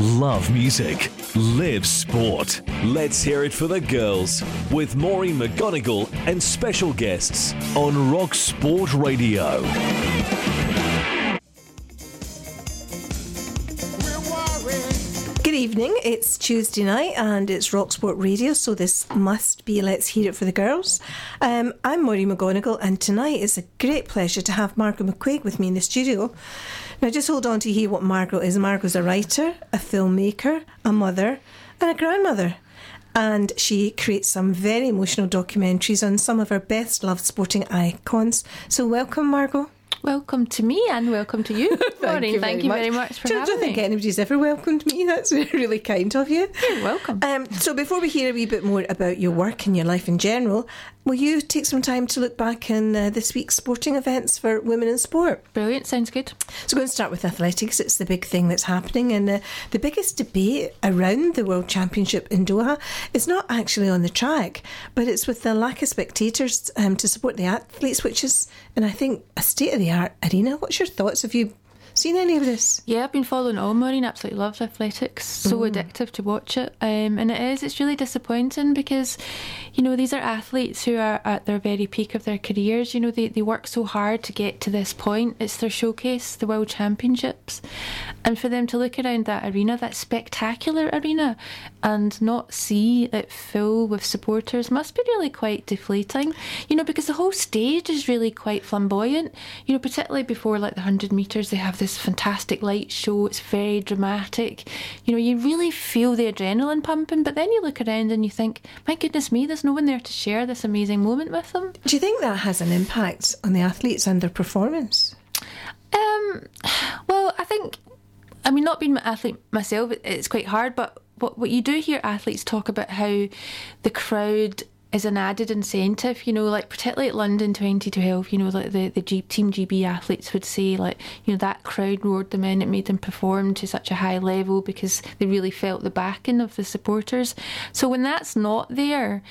love music, live sport. Let's hear it for the girls with Maureen McGonigle and special guests on Rock Sport Radio. Good evening. It's Tuesday night and it's Rock Sport Radio, so this must be Let's Hear It for the Girls. Um, I'm Maureen McGonigle, and tonight it's a great pleasure to have Margaret McCuaig with me in the studio. Now, just hold on to hear what Margot is. Margaret's a writer, a filmmaker, a mother, and a grandmother. And she creates some very emotional documentaries on some of our best loved sporting icons. So, welcome, Margot. Welcome to me and welcome to you. Thank Maureen, you thank very you much. very much for Do you- having don't think me. anybody's ever welcomed me. That's really kind of you. You're welcome. Um, so before we hear a wee bit more about your work and your life in general, will you take some time to look back in uh, this week's sporting events for women in sport? Brilliant, sounds good. So we're going to start with athletics. It's the big thing that's happening, and uh, the biggest debate around the World Championship in Doha is not actually on the track, but it's with the lack of spectators um, to support the athletes, which is, and I think, a state of the art arena. What's your thoughts? Have you seen any of this? Yeah, I've been following all Maureen, absolutely loves athletics. So Mm. addictive to watch it. Um, and it is, it's really disappointing because, you know, these are athletes who are at their very peak of their careers. You know, they, they work so hard to get to this point. It's their showcase, the World Championships. And for them to look around that arena, that spectacular arena, and not see it full with supporters must be really quite deflating. You know, because the whole stage is really quite flamboyant. You know, particularly before like the 100 metres, they have this fantastic light show. It's very dramatic. You know, you really feel the adrenaline pumping, but then you look around and you think, my goodness me, there's no one there to share this amazing moment with them. Do you think that has an impact on the athletes and their performance? Um, well, I think, I mean, not being an athlete myself, it's quite hard, but what, what you do hear athletes talk about how the crowd is an added incentive, you know, like particularly at London 2012, you know, like the, the G, Team GB athletes would say, like, you know, that crowd roared them in, it made them perform to such a high level because they really felt the backing of the supporters. So when that's not there,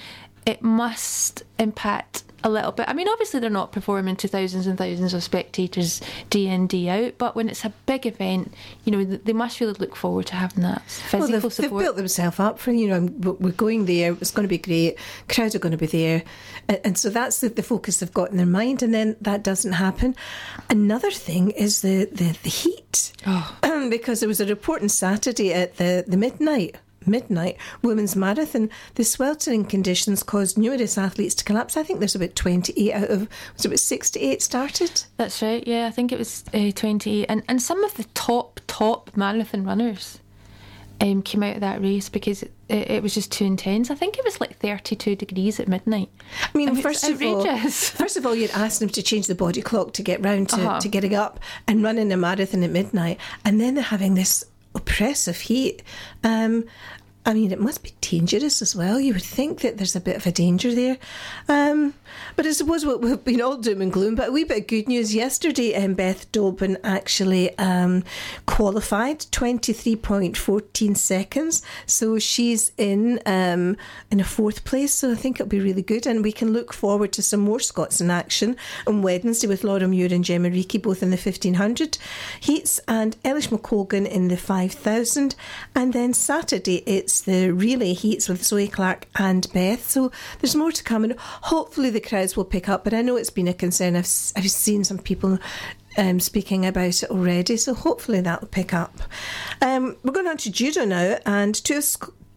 it must impact a little bit. I mean, obviously they're not performing to thousands and thousands of spectators day in day out, but when it's a big event, you know they must really look forward to having that physical Well, they've, they've built themselves up for you know we're going there. It's going to be great. Crowds are going to be there, and, and so that's the, the focus they've got in their mind. And then that doesn't happen. Another thing is the the, the heat, oh. because there was a report on Saturday at the the midnight. Midnight women's marathon. The sweltering conditions caused numerous athletes to collapse. I think there's about 28 out of was it about 68 started. That's right. Yeah, I think it was uh, 28, and and some of the top top marathon runners. Um, came out of that race because it, it, it was just too intense. I think it was like 32 degrees at midnight. I mean, I mean, first of all, first of all, you'd ask them to change the body clock to get round to, Uh-huh. to getting up and running a marathon at midnight, and then they're having this oppressive heat. Um, I mean, it must be dangerous as well. You would think that there's a bit of a danger there. Um, but I suppose we've been all doom and gloom. But a wee bit of good news yesterday, um, Beth Dobbin actually um, qualified 23.14 seconds. So she's in um, in a fourth place. So I think it'll be really good. And we can look forward to some more Scots in action on Wednesday with Laura Muir and Gemma Reekie both in the 1500 heats and Eilish McColgan in the 5000. And then Saturday it's the relay heats with Zoe Clark and Beth. So there's more to come and hopefully the crowds will pick up. But I know it's been a concern. I've, I've seen some people um, speaking about it already, so hopefully that will pick up. Um, we're going on to judo now, and two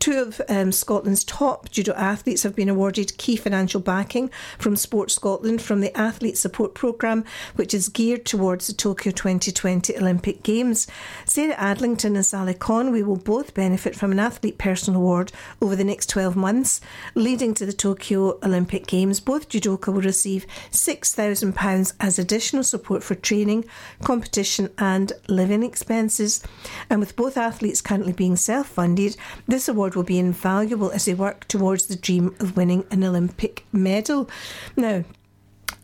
two of um, Scotland's top judo athletes have been awarded key financial backing from Sport Scotland from the Athlete Support Programme, which is geared towards the Tokyo 2020 Olympic Games. Sarah Adlington and Sally Conway will both benefit from an Athlete Personal Award over the next 12 months, leading to the Tokyo Olympic Games. Both judoka will receive £6,000 as additional support for training, competition, and living expenses. And with both athletes currently being self funded, this award will be invaluable as they work towards the dream of winning an Olympic medal. Now,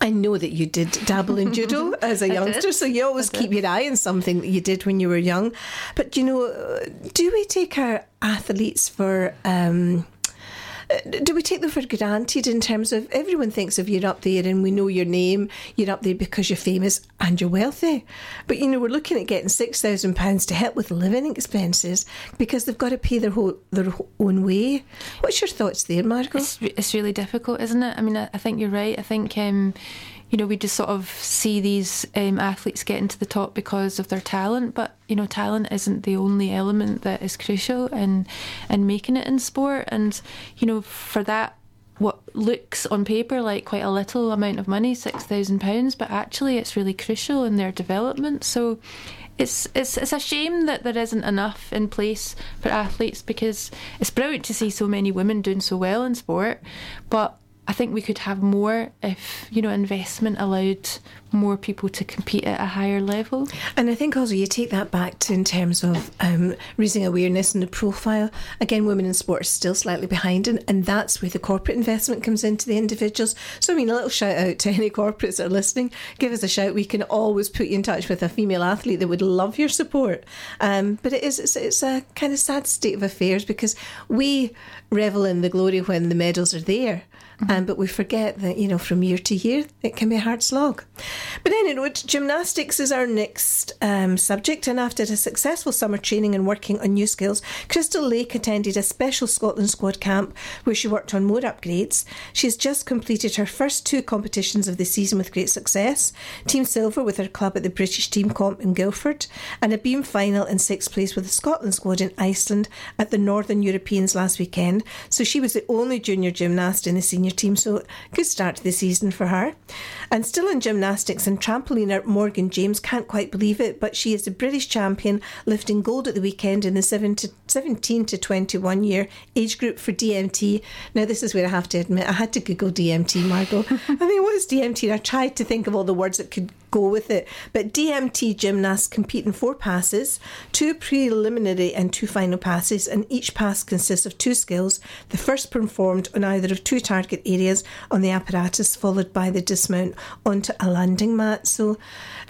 I know that you did dabble in judo as a youngster, so you always keep your eye on something that you did when you were young. But you know, do we take our athletes for um, do we take them for granted in terms of everyone thinks of you're up there and we know your name, you're up there because you're famous and you're wealthy. But you know, we're looking at getting six thousand pounds to help with living expenses because they've got to pay their whole, their own way. What's your thoughts there, Margot? It's, it's really difficult, isn't it? I mean, I, I think you're right. I think. Um, you know, we just sort of see these um, athletes getting to the top because of their talent, but you know, talent isn't the only element that is crucial in in making it in sport. And you know, for that, what looks on paper like quite a little amount of money, six thousand pounds, but actually it's really crucial in their development. So. It's, it's it's a shame that there isn't enough in place for athletes because it's brilliant to see so many women doing so well in sport, but I think we could have more if you know investment allowed more people to compete at a higher level. And I think also you take that back to in terms of um, raising awareness and the profile. Again, women in sport are still slightly behind, and, and that's where the corporate investment comes into the individuals. So, I mean, a little shout out to any corporates that are listening. Give us a shout. We can always put you in touch with a female athlete that would love your support. Um, but it is it's, it's a kind of sad state of affairs because we revel in the glory when the medals are there. Mm-hmm. Um, but we forget that, you know, from year to year, it can be a hard slog. But anyway, gymnastics is our next um, subject. And after a successful summer training and working on new skills, Crystal Lake attended a special Scotland squad camp where she worked on more upgrades. She's just completed her first two competitions of the season with great success Team Silver with her club at the British Team Comp in Guildford, and a beam final in sixth place with the Scotland squad in Iceland at the Northern Europeans last weekend. So she was the only junior gymnast in the senior team, so good start to the season for her. And still in gymnastics and trampoliner, uh, Morgan James can't quite believe it, but she is the British champion, lifting gold at the weekend in the 17 to 21 year age group for DMT. Now, this is where I have to admit, I had to Google DMT, Margot. I mean, what is DMT? I tried to think of all the words that could go with it. But DMT gymnasts compete in four passes, two preliminary and two final passes, and each pass consists of two skills. The first performed on either of two target areas on the apparatus, followed by the dismount onto a landing mat. So,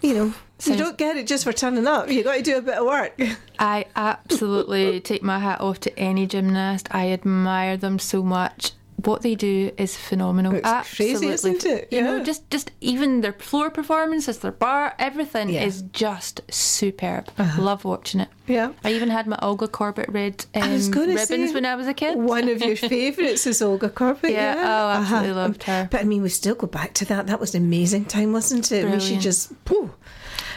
you know, you don't get it just for turning up. You've got to do a bit of work. I absolutely take my hat off to any gymnast. I admire them so much what they do is phenomenal. It's Absolutely. crazy, isn't it? Yeah. You know, just just even their floor performances, their bar, everything yeah. is just superb. Uh-huh. Love watching it. Yeah. I even had my Olga Korbut red um, ribbons say, when I was a kid. One of your favourites is Olga Korbut. Yeah. yeah. Oh, absolutely uh-huh. loved her. But I mean, we still go back to that. That was an amazing time, wasn't it? Brilliant. We should just.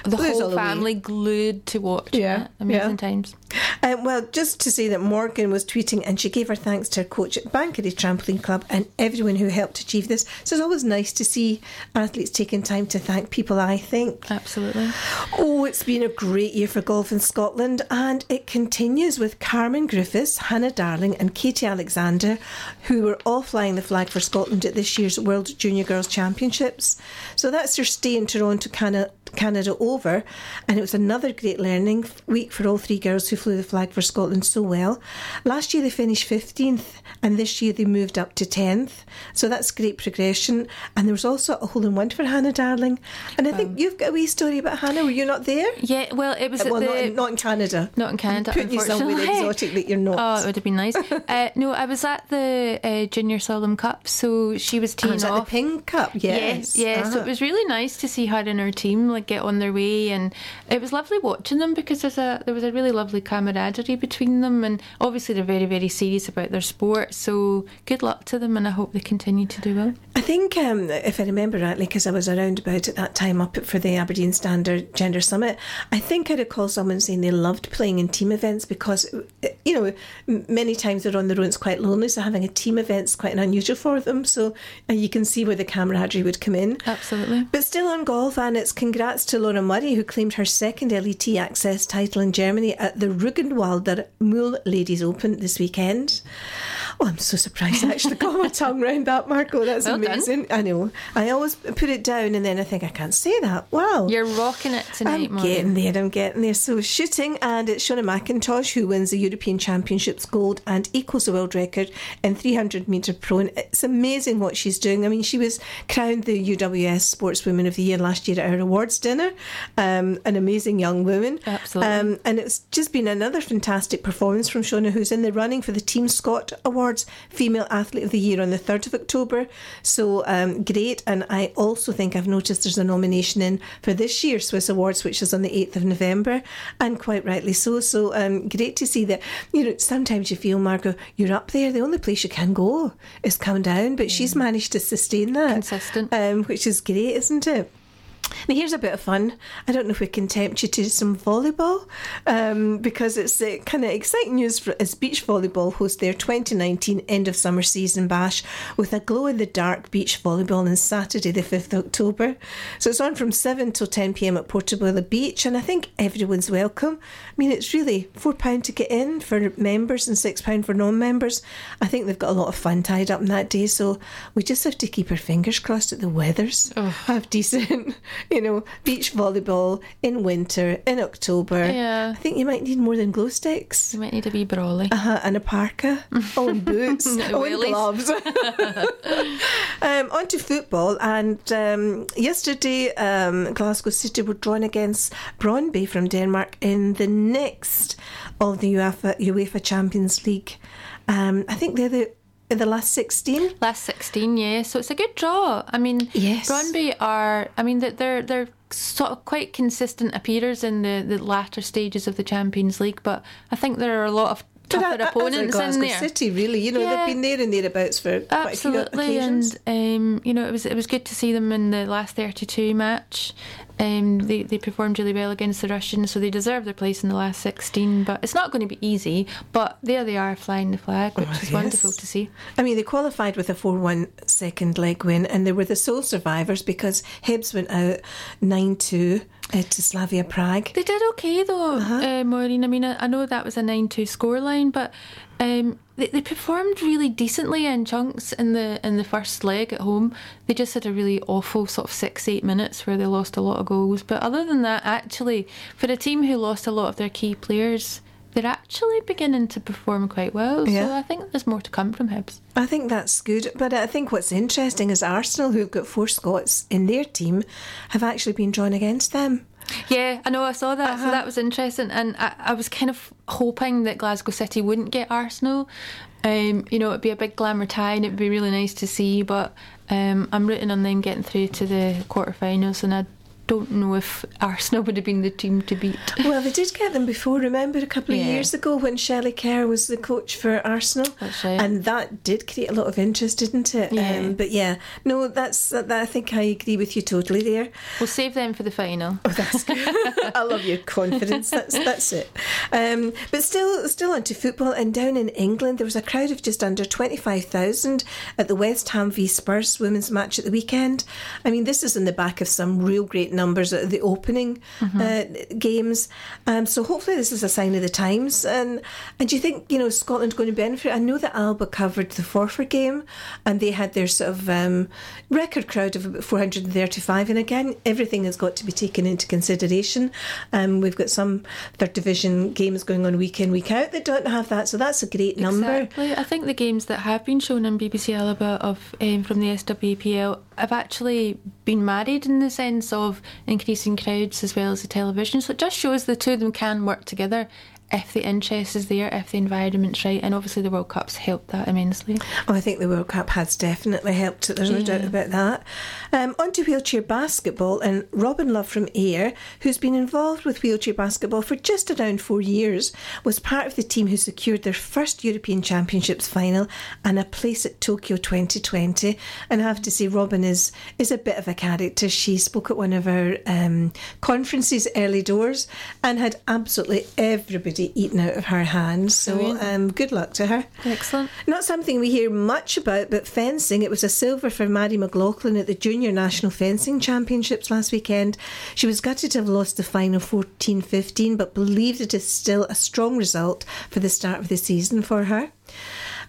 The whole family glued to watch yeah, it. Amazing yeah. times. Um, well, just to say that Morgan was tweeting and she gave her thanks to her coach at Bankery Trampoline Club and everyone who helped achieve this. So it's always nice to see athletes taking time to thank people, I think. Absolutely. Oh, it's been a great year for golf in Scotland and it continues with Carmen Griffiths, Hannah Darling, and Katie Alexander, who were all flying the flag for Scotland at this year's World Junior Girls Championships. So that's their stay in Toronto, Canada Canada over, and it was another great learning week for all three girls who flew the flag for Scotland so well. Last year they finished 15th, and this year they moved up to 10th, so that's great progression. And there was also a hole in one for Hannah Darling, and I think um, you've got a wee story about Hannah. Were you not there? Yeah, well, it was well, the, not, in, not, in, Canada. Not in Canada. Putting you somewhere exotic that you're not. Oh, it would have been nice. uh, no, I was at the uh, Junior Solheim Cup, so she was teeing was off. the Ping Cup, yes. Yes, yeah. Uh-huh. So it was really nice to see her and her team like get on their way, and it was lovely watching them because there's a there was a really lovely camaraderie between them, and obviously they're very very serious about their sport. So good luck to them, and I hope they continue to do well. I think um, if I remember rightly, because I was around about at that time up for the Aberdeen Standard Gender Summit, I think I recall someone saying they loved playing in team events because you know many times they're on their own, it's quite lonely, so having a team event's quite an unusual for them. So you can see where the camaraderie would come in. Absolutely. But still on golf, and it's congrats to Laura Murray who claimed her second LET access title in Germany at the Rügenwalder Mühl Ladies Open this weekend. Oh, I'm so surprised I actually got my tongue around that, Margot. That's well amazing. Done. I know. I always put it down and then I think I can't say that. Wow. You're rocking it tonight, I'm getting there, I'm getting there. So shooting and it's Shona McIntosh who wins the European Championships gold and equals the world record in 300 metre prone. It's amazing what she's doing. I mean, she was crowned the UWS Sportswoman of the Year last year at our awards dinner. Um, an amazing young woman. Absolutely. Um, and it's just been another fantastic performance from Shona who's in the running for the Team Scott Award Awards Female Athlete of the Year on the 3rd of October. So um, great. And I also think I've noticed there's a nomination in for this year's Swiss Awards, which is on the 8th of November, and quite rightly so. So um, great to see that. You know, sometimes you feel, Margot, you're up there. The only place you can go is come down, but she's managed to sustain that. Consistent. Um, which is great, isn't it? Now, here's a bit of fun. I don't know if we can tempt you to some volleyball um, because it's uh, kind of exciting news for, as beach volleyball host their 2019 end of summer season bash with a glow in the dark beach volleyball on Saturday, the 5th of October. So it's on from 7 till 10 pm at Portobello Beach, and I think everyone's welcome. I mean, it's really £4 to get in for members and £6 for non members. I think they've got a lot of fun tied up in that day, so we just have to keep our fingers crossed that the weather's have decent you know, beach volleyball in winter, in October. Yeah. I think you might need more than glow sticks. You might need a wee brawly. Uh-huh, and a parka. oh, and boots. oh, and gloves. um, on to football. And um, yesterday, um, Glasgow City were drawn against Brøndby from Denmark in the next of the UEFA, UEFA Champions League. Um, I think they're the in the last 16 Last 16, yeah. So it's a good draw. I mean, Yes. Brøndby are, I mean, that they're they're sort of quite consistent appearers in the, the latter stages of the Champions League, but I think there are a lot of tougher But a- as a opponents in there. City, really. You know, Yeah. they've been there and thereabouts for quite a few Absolutely, occasions. and um, you know it was it was good to see them in the last thirty-two match. Um, they they performed really well against the Russians, so they deserve their place in the last sixteen. But it's not going to be easy. But there they are, flying the flag, which Oh, is yes. wonderful to see. I mean, they qualified with a 4 1 second leg win, and they were the sole survivors because Hibs went out 9 2 uh, to Slavia Prague. They did okay though, Uh-huh. uh Maureen. I mean, I, I know that was a nine-two scoreline, but um, they, they performed really decently in chunks in the in the first leg at home. They just had a really awful sort of six-eight minutes where they lost a lot of goals. But other than that, actually, for a team who lost a lot of their key players. They're actually beginning to perform quite well, so Yeah. I think there's more to come from Hibs. I think that's good. But I think what's interesting is Arsenal, who've got four Scots in their team, have actually been drawn against them. Yeah, I know. I saw that, Uh-huh. so that was interesting, and I, I was kind of hoping that Glasgow City wouldn't get Arsenal. Um, you know, it'd be a big glamour tie, and it'd be really nice to see. But um, I'm rooting on them getting through to the quarterfinals, and I don't know if Arsenal would have been the team to beat. Well, they did get them before. Remember a couple of Yeah. years ago when Shelley Kerr was the coach for Arsenal, That's right. and that did create a lot of interest, didn't it? Yeah. Um, but yeah, no, that's that, I think I agree with you totally there. We'll save them for the final. Oh, that's good. I love your confidence. That's that's it. Um, but still, still onto football. And down in England, there was a crowd of just under twenty five thousand at the West Ham v Spurs women's match at the weekend. I mean, this is in the back of some real great numbers at the opening uh, games. Um, so hopefully, this is a sign of the times. And and do you think you know Scotland going to benefit? I know that Alba covered the Forfar game, and they had their sort of um, record crowd of about four hundred and thirty five. And again, everything has got to be taken into consideration. Um, we've got some third division games going on week in, week out that don't have that, so that's a great number. Exactly. I think the games that have been shown on BBC Alba of um, from the SWPL have actually been married in the sense of increasing crowds as well as the television. So it just shows the two of them can work together if the interest is there, if the environment's right, and obviously the World Cup's helped that immensely. Oh, I think the World Cup has definitely helped. There's no doubt about that. Um, on to wheelchair basketball, and Robyn Love from Ayr, who's been involved with wheelchair basketball for just around four years, was part of the team who secured their first European Championships final and a place at Tokyo 2020. And I have to say, Robyn is is a bit of a character. She spoke at one of our um, conferences early doors and had absolutely everybody eaten out of her hands. So um, good luck to her. Excellent. Not something we hear much about, but fencing. It was a silver for Maddie McLaughlin at the Junior National Fencing Championships last weekend. She was gutted to have lost the final 14 15, but believed it is still a strong result for the start of the season for her.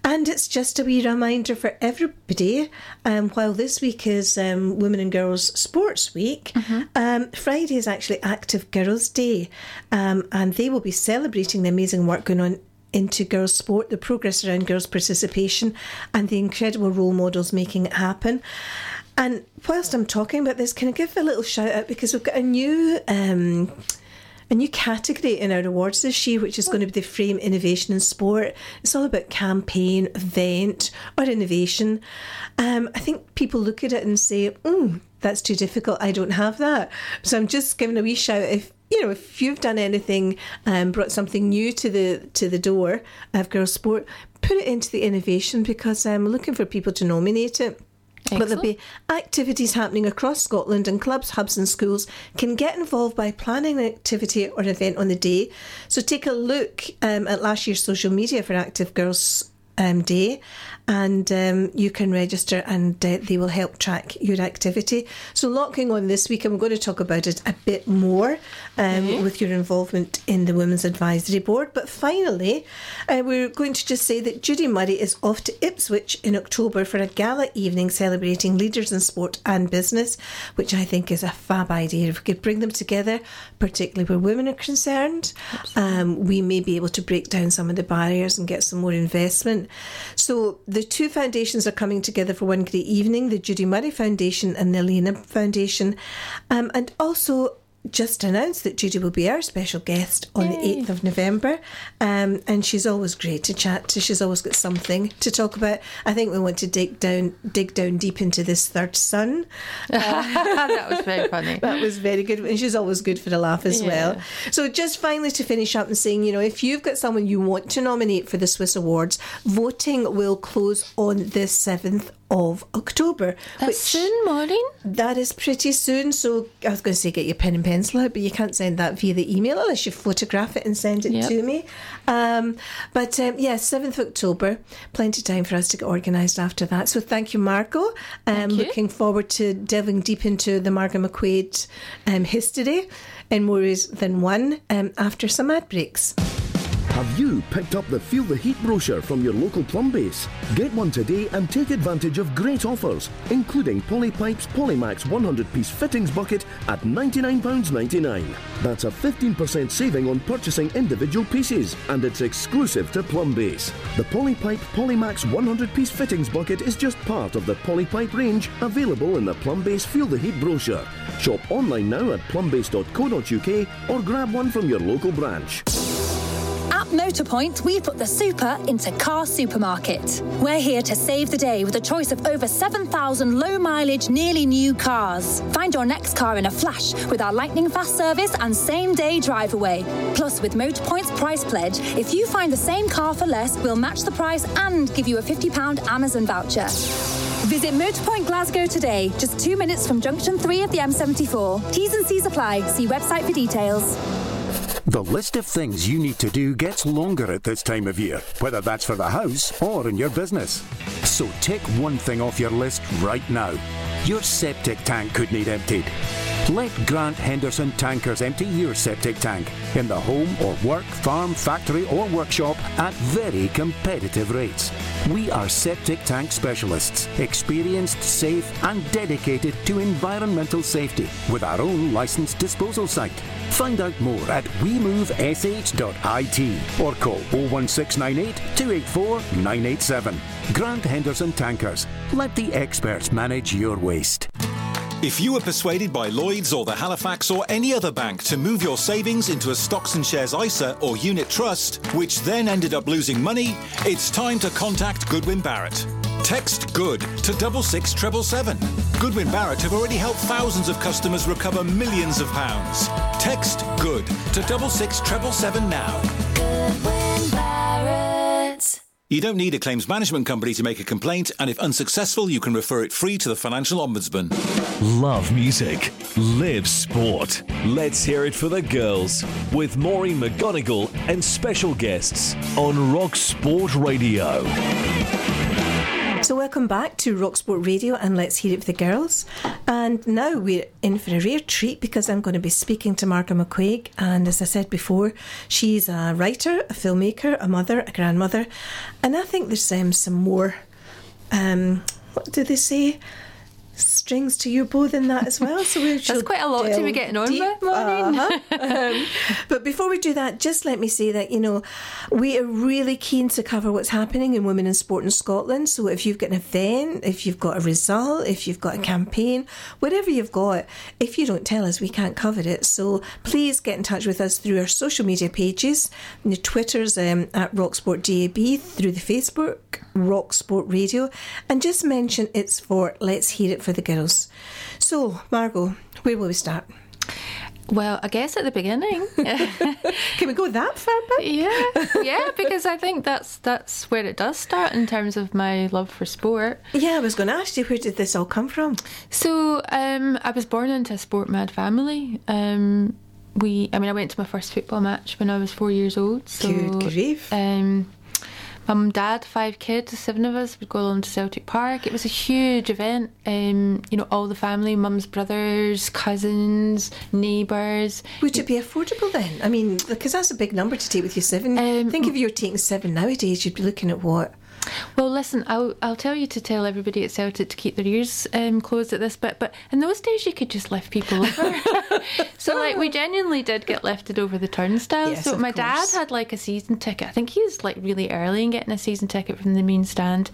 And it's just a wee reminder for everybody. Um, while this week is um, Women and Girls Sports Week, um, Friday is actually Active Girls Day, um, and they will be celebrating the amazing work going on into girls' sport, the progress around girls' participation, and the incredible role models making it happen. And whilst I'm talking about this, can I give a little shout out because we've got a new. Um, a new category in our awards this year, which is going to be the Frame Innovation in Sport. It's all about campaign, event, or innovation. Um, I think people look at it and say, mm, that's too difficult. I don't have that. So I'm just giving a wee shout if you know if you've done anything, um, brought something new to the to the door of girls sport, put it into the innovation because I'm looking for people to nominate it. But there'll be activities happening across Scotland, and clubs, hubs, and schools can get involved by planning an activity or an event on the day. So take a look um, at last year's social media for Active Girls um, Day and um, you can register and uh, they will help track your activity. So, locking on this week, I'm going to talk about it a bit more um, mm-hmm. with your involvement in the Women's Advisory Board. But finally, uh, we're going to just say that Judy Murray is off to Ipswich in October for a gala evening celebrating leaders in sport and business, which I think is a fab idea. If we could bring them together, particularly where women are concerned, um, we may be able to break down some of the barriers and get some more investment. So, the two foundations are coming together for one great evening the Judy Murray Foundation and the Elena Foundation. Um, and also, just announced that Judy will be our special guest on Yay. the 8th of November. Um, and she's always great to chat to. She's always got something to talk about. I think we want to dig down dig down deep into this third son. Uh, that was very funny. that was very good. And she's always good for a laugh as yeah. well. So just finally to finish up and saying, you know, if you've got someone you want to nominate for the SWiS Awards, voting will close on the 7th of October. That's which, soon, Maureen. That is pretty soon. So I was going to say get your pen and pencil out, but you can't send that via the email unless you photograph it and send it yep. to me. Um, but um, yeah, 7th October, plenty of time for us to get organised after that. So thank you, Margot. Um, looking forward to delving deep into the Margaret McCuaig um, history in more ways than one um, after some ad breaks. Have you picked up the Feel the Heat brochure from your local Plumbase? Get one today and take advantage of great offers, including Polypipe's Polymax 100 piece fittings bucket at £99.99. That's a 15% saving on purchasing individual pieces, and it's exclusive to Plumbase. The Polypipe Polymax 100 piece fittings bucket is just part of the Polypipe range available in the Plumbase Feel the Heat brochure. Shop online now at plumbase.co.uk or grab one from your local branch. Motorpoint, we put the super into car supermarket. We're here to save the day with a choice of over 7,000 low mileage, nearly new cars. Find your next car in a flash with our lightning fast service and same day drive away. Plus, with Motorpoint's price pledge, if you find the same car for less, we'll match the price and give you a £50 Amazon voucher. Visit Motorpoint Glasgow today, just two minutes from junction 3 of the M74. T's and C's apply. See website for details. The list of things you need to do gets longer at this time of year, whether that's for the house or in your business. So take one thing off your list right now. Your septic tank could need emptied. Let Grant Henderson Tankers empty your septic tank in the home or work, farm, factory, or workshop at very competitive rates. We are septic tank specialists, experienced, safe, and dedicated to environmental safety with our own licensed disposal site. Find out more at wemovesh.it or call 01698 284 987. Grant Henderson Tankers. Let the experts manage your waste. If you were persuaded by Lloyds or the Halifax or any other bank to move your savings into a stocks and shares ISA or unit trust, which then ended up losing money, it's time to contact Goodwin Barrett. Text GOOD to double six treble seven. Goodwin Barrett have already helped thousands of customers recover millions of pounds. Text GOOD to double six treble seven now. Goodwin Barrett. You don't need a claims management company to make a complaint, and if unsuccessful, you can refer it free to the Financial Ombudsman. Love music, live sport. Let's hear it for the girls with Maureen McGonigle and special guests on Rock Sport Radio. So, welcome back to Rock Sport Radio and Let's Hear It for the Girls. And now we're in for a rare treat because I'm going to be speaking to Margaret McCuaig. And as I said before, she's a writer, a filmmaker, a mother, a grandmother. And I think there's um, some more, um, what do they say? Strings to your bow than that as well. So we That's quite a lot to be getting on deep. with. Uh-huh. um, but before we do that, just let me say that you know we are really keen to cover what's happening in women in sport in Scotland. So if you've got an event, if you've got a result, if you've got a campaign, whatever you've got, if you don't tell us, we can't cover it. So please get in touch with us through our social media pages, the Twitter's um, at Rocksport DAB, through the Facebook Rock Sport Radio, and just mention it's for Let's Hear It for the Girls. So, Margot, where will we start? Well, I guess at the beginning. Can we go that far back? yeah, yeah, because I think that's that's where it does start in terms of my love for sport. Yeah, I was going to ask you where did this all come from? So, um, I was born into a sport mad family. Um, we, I mean, I went to my first football match when I was four years old. So, Good grief. Um, Mum, dad, five kids, seven of us would go along to Celtic Park. It was a huge event. Um, you know, all the family, mum's brothers, cousins, neighbours. Would it be affordable then? I mean, because that's a big number to take with you seven. Um, Think if you're taking seven nowadays, you'd be looking at what? Well, listen, I'll I'll tell you to tell everybody at Celtic to keep their ears um, closed at this bit. But in those days, you could just lift people over. so, like, we genuinely did get lifted over the turnstile. Yes, so my dad had like a season ticket. I think he was like really early in getting a season ticket from the main stand,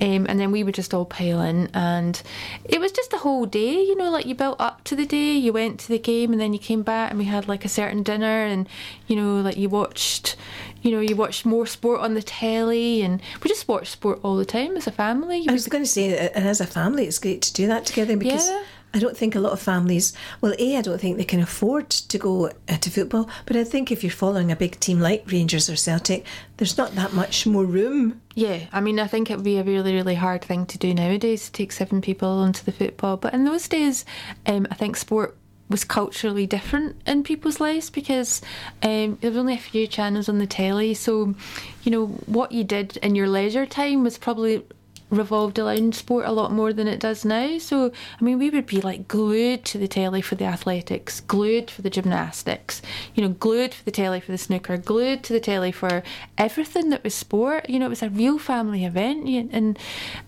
um, and then we would just all pile in, and it was just a whole day. You know, like you built up to the day. You went to the game, and then you came back, and we had like a certain dinner, and you know, like you watched you know, you watch more sport on the telly, and we just watch sport all the time as a family. I was going to say, and as a family, it's great to do that together because. Yeah. I don't think a lot of families, well, A, I don't think they can afford to go uh, to football, but I think if you're following a big team like Rangers or Celtic, there's not that much more room. Yeah, I mean, I think it would be a really, really hard thing to do nowadays to take seven people onto the football. But in those days, um, I think sport was culturally different in people's lives because um, there was only a few channels on the telly. So, you know, what you did in your leisure time was probably revolved around sport a lot more than it does now. So, I mean, we would be like glued to the telly for the athletics, glued for the gymnastics, you know, glued for the telly for the snooker, glued to the telly for everything that was sport. You know, it was a real family event, and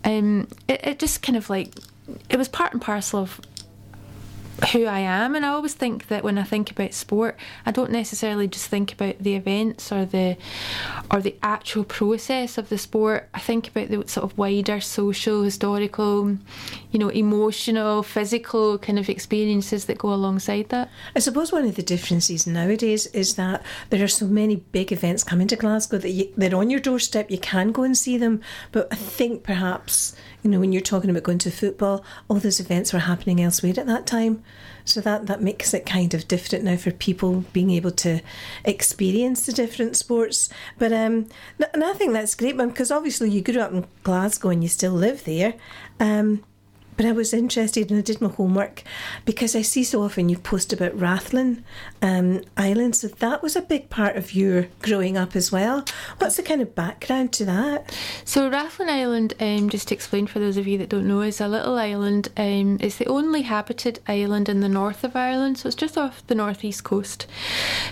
um, it, it just kind of like it was part and parcel of who I am and I always think that when I think about sport I don't necessarily just think about the events or the or the actual process of the sport I think about the sort of wider social historical you know emotional physical kind of experiences that go alongside that I suppose one of the differences nowadays is that there are so many big events coming to Glasgow that you, they're on your doorstep. You can go and see them, but I think perhaps you know when you're talking about going to football, all those events were happening elsewhere at that time, so that that makes it kind of different now for people being able to experience the different sports. But um, and I think that's great, because obviously you grew up in Glasgow and you still live there. Um, but I was interested and I did my homework because I see so often you post about Rathlin um, Island. So that was a big part of your growing up as well. What's the kind of background to that? So Rathlin Island, um, just to explain for those of you that don't know, is a little island. Um, it's the only habited island in the north of Ireland, so it's just off the northeast coast.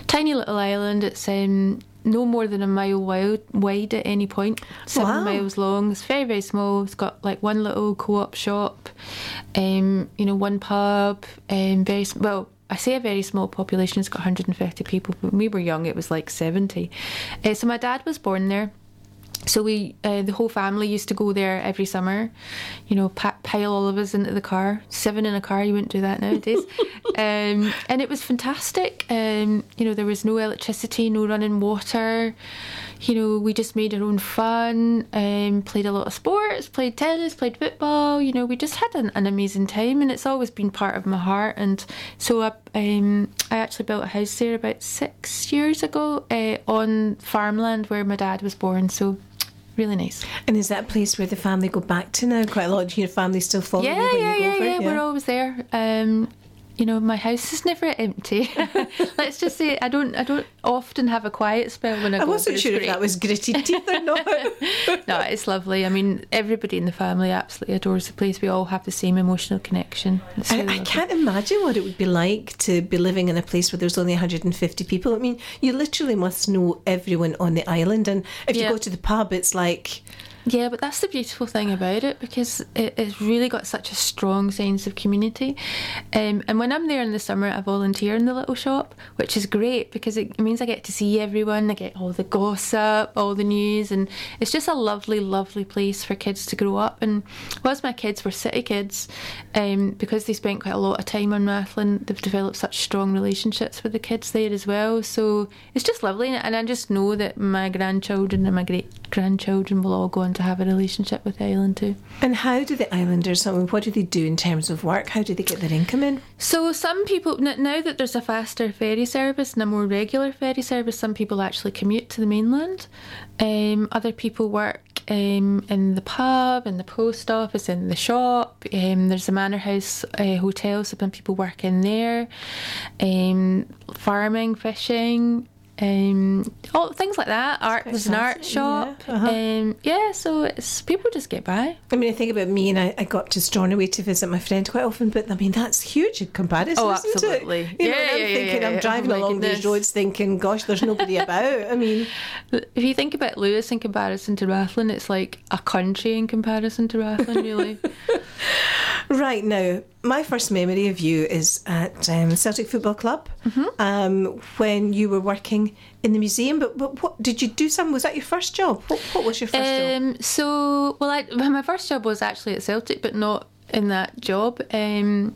Tiny little island. It's um, no more than a mile wide, wide at any point. Seven Wow. miles long. It's very very small. It's got like one little co-op shop, um, you know, one pub, um, very well. I say a very small population. It's got 150 people. But when we were young, it was like 70. Uh, so my dad was born there. So we, uh, the whole family used to go there every summer, you know, pile all of us into the car. Seven in a car, you wouldn't do that nowadays. um, and it was fantastic. Um, you know, there was no electricity, no running water. You know, we just made our own fun, um, played a lot of sports, played tennis, played football. You know, we just had an, an amazing time, and it's always been part of my heart. And so I, um, I actually built a house there about six years ago uh, on farmland where my dad was born. So really nice. And is that a place where the family go back to now? Quite a lot of your family still follow you Yeah, when yeah, you go yeah, over? yeah, We're always there. Um, you know, my house is never empty. Let's just say I don't, I don't often have a quiet spell when I, I go. I wasn't sure if that was gritted teeth or not. no, it's lovely. I mean, everybody in the family absolutely adores the place. We all have the same emotional connection. It's I, I can't imagine what it would be like to be living in a place where there's only 150 people. I mean, you literally must know everyone on the island, and if Yeah. you go to the pub, it's like Yeah, but that's the beautiful thing about it because it, it's really got such a strong sense of community. Um, and when I'm there in the summer, I volunteer in the little shop, which is great because it means I get to see everyone, I get all the gossip, all the news, and it's just a lovely, lovely place for kids to grow up. And whilst my kids were city kids, um, because they spent quite a lot of time on Rathlin, they've developed such strong relationships with the kids there as well. So it's just lovely, and I just know that my grandchildren and my great grandchildren will all go on to have a relationship with the island too. And how do the islanders, I mean, what do they do in terms of work? How do they get their income in? So some people, now that there's a faster ferry service and a more regular ferry service, some people actually commute to the mainland. Um, other people work um, in the pub, in the post office, in the shop. Um, there's a manor house uh, hotel, so some people work in there. Um, farming, fishing, um, all things like that. Art, there's an art shop. Yeah. Uh-huh. Um, yeah, so it's people just get by. I mean, I think about me, and I, I got to Stornoway to visit my friend quite often, but I mean, that's huge in comparison. Oh, isn't absolutely. It? You yeah, know, yeah, I'm yeah, thinking, yeah, I'm driving Oh along these roads thinking, gosh, there's nobody about. I mean, If you think about Lewis in comparison to Rathlin, it's like a country in comparison to Rathlin, really. right now, my first memory of you is at um, Celtic Football Club Mm-hmm. um, when you were working in the museum. But, but what did you do? Some was that your first job? What, what was your first job? Um, so, well, I, my first job was actually at Celtic, but not in that job. Um,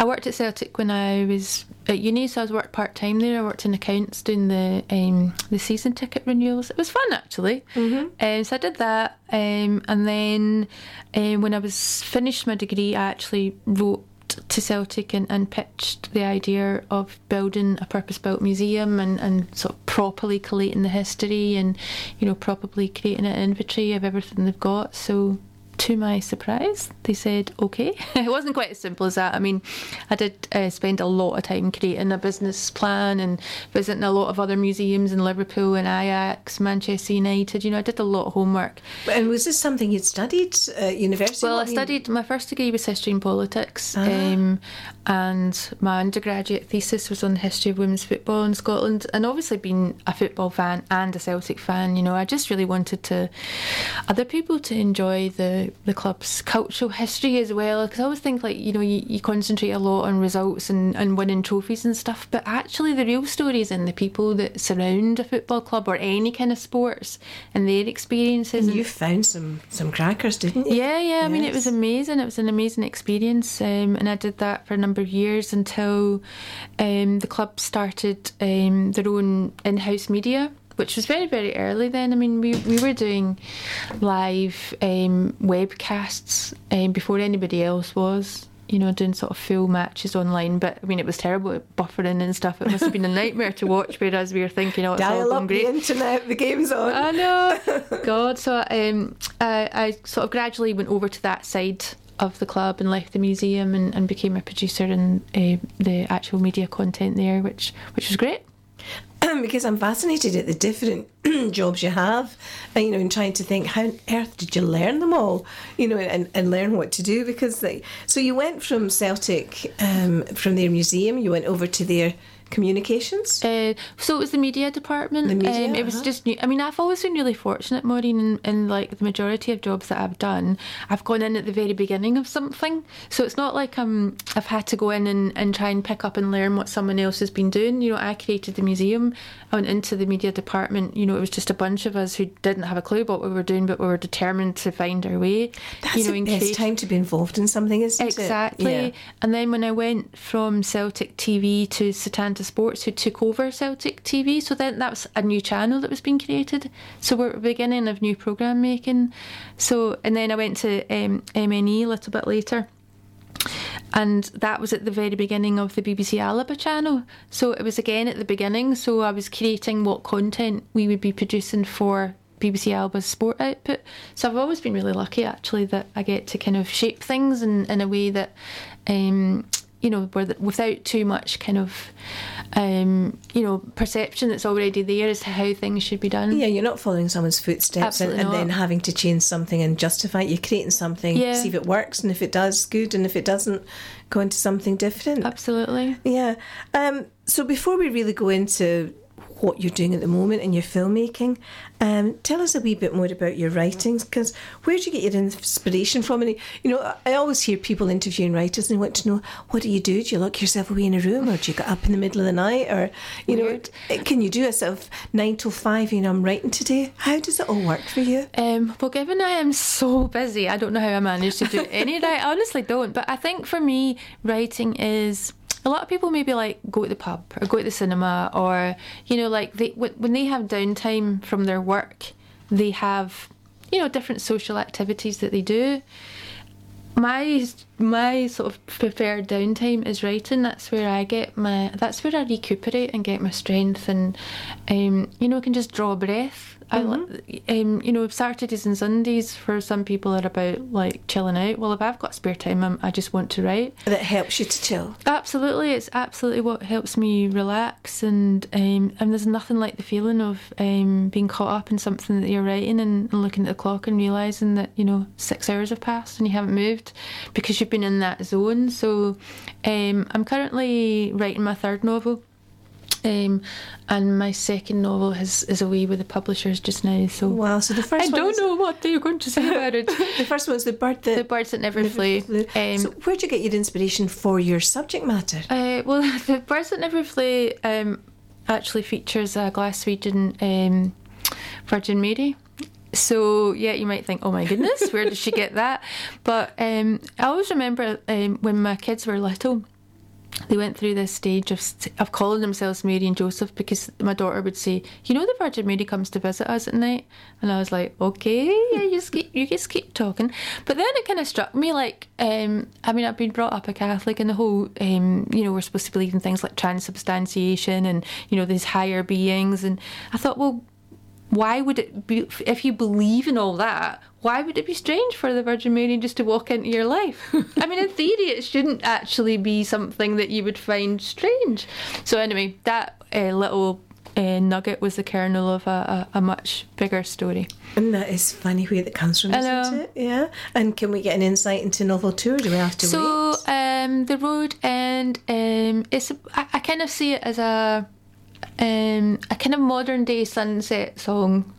I worked at Celtic when I was at uni, so I was worked part time there. I worked in accounts doing the um, the season ticket renewals. It was fun actually. Mm-hmm. Um, so I did that, um, and then um, when I was finished my degree, I actually wrote to Celtic and, and pitched the idea of building a purpose built museum and, and sort of properly collating the history and you know properly creating an inventory of everything they've got. So to my surprise, they said okay. it wasn't quite as simple as that. I mean, I did uh, spend a lot of time creating a business plan and visiting a lot of other museums in Liverpool and Ajax, Manchester United. You know, I did a lot of homework. And was this something you'd studied at university? Well, I studied my first degree was history and politics, Uh-huh. um, and my undergraduate thesis was on the history of women's football in Scotland. And obviously, being a football fan and a Celtic fan, you know, I just really wanted to other people to enjoy the the club's cultural history as well. Because I always think like you know you, you concentrate a lot on results and, and winning trophies and stuff, but actually the real story is in the people that surround a football club or any kind of sports and their experiences. And you found some some crackers, didn't you? yeah, yeah. I mean, it was amazing. It was an amazing experience, um, and I did that for a number of years until um, the club started um, their own in-house media, which was very, very early. Then, I mean, we we were doing live um, webcasts um, before anybody else was. You know, doing sort of full matches online, but I mean, it was terrible buffering and stuff. It must have been a nightmare to watch. Whereas we were thinking, oh, it's all Dial going up great. the internet, the game's on. I know. God. So um, I, I sort of gradually went over to that side of the club and left the museum and, and became a producer in uh, the actual media content there, which which was great. because I'm fascinated at the different jobs you have, and you know, and trying to think how on earth did you learn them all, you know, and, and learn what to do because like, so you went from Celtic, um, from their museum, you went over to their communications. Uh, so it was the media department. The media, um, it was uh-huh. just new. I mean, I've always been really fortunate, Maureen, in, in like the majority of jobs that I've done. I've gone in at the very beginning of something, so it's not like um I've had to go in and, and try and pick up and learn what someone else has been doing. You know, I created the museum. I went into the media department. You know, it was just a bunch of us who didn't have a clue what we were doing, but we were determined to find our way. That's you know, the best create- time to be involved in something, isn't it? Exactly. Yeah. And then when I went from Celtic TV to Setanta Sports, who took over Celtic TV, so then that was a new channel that was being created. So we're at the beginning of new programme making. So and then I went to um, MNE a little bit later. And that was at the very beginning of the BBC Alba channel. So it was again at the beginning. So I was creating what content we would be producing for BBC Alba's sport output. So I've always been really lucky actually that I get to kind of shape things in, in a way that, um, you know, without too much kind of, um, you know, perception that's already there as to how things should be done. Yeah, you're not following someone's footsteps and, and then having to change something and justify it. You're creating something, Yeah. see if it works, and if it does, good, and if it doesn't, go into something different. Absolutely. Yeah. Um, so before we really go into what you're doing at the moment in your filmmaking. Um, tell us a wee bit more about your writings, because where do you get your inspiration from? And you know, I always hear people interviewing writers and they want to know what do you do? Do you lock yourself away in a room, or do you get up in the middle of the night, or you Weird. know, can you do a sort of nine till five? You know, I'm writing today. How does it all work for you? Um, well, given I am so busy, I don't know how I manage to do any of that. I honestly don't. But I think for me, writing is a lot of people maybe like go to the pub or go to the cinema or you know like they when they have downtime from their work they have you know different social activities that they do. My my sort of preferred downtime is writing. That's where i get my that's where i recuperate and get my strength and um, you know can just draw a breath Mm-hmm. I, um, you know, Saturdays and Sundays for some people are about like chilling out. Well, if I've got spare time, I'm, i just want to write. That helps you to chill. Absolutely, it's absolutely what helps me relax, and um, and there's nothing like the feeling of um, being caught up in something that you're writing and, and looking at the clock and realizing that you know six hours have passed and you haven't moved because you've been in that zone. So, um, I'm currently writing my third novel. Um, and my second novel is, is away with the publishers just now. So wow! So the first I don't know what they're going to say about it. the first one's the bird that the birds that never, never flew. flew. Um, so where'd you get your inspiration for your subject matter? Uh, well, the birds that never flew um, actually features a Glaswegian um, Virgin Mary. So yeah, you might think, oh my goodness, where did she get that? But um, I always remember um, when my kids were little they went through this stage of of calling themselves Mary and Joseph because my daughter would say, "You know, the Virgin Mary comes to visit us at night," and I was like, "Okay, yeah, you just keep, you just keep talking." But then it kind of struck me like, um, I mean, I've been brought up a Catholic, and the whole, um, you know, we're supposed to believe in things like transubstantiation and you know these higher beings, and I thought, well, why would it be if you believe in all that why would it be strange for the virgin mary just to walk into your life i mean in theory it shouldn't actually be something that you would find strange so anyway that uh, little uh, nugget was the kernel of a, a, a, much bigger story. And that is funny where that comes from, isn't it? Yeah. And can we get an insight into novel two, or do we have to so, wait? So, um, the road and um, it's I, I kind of see it as a um, a kind of modern day sunset song.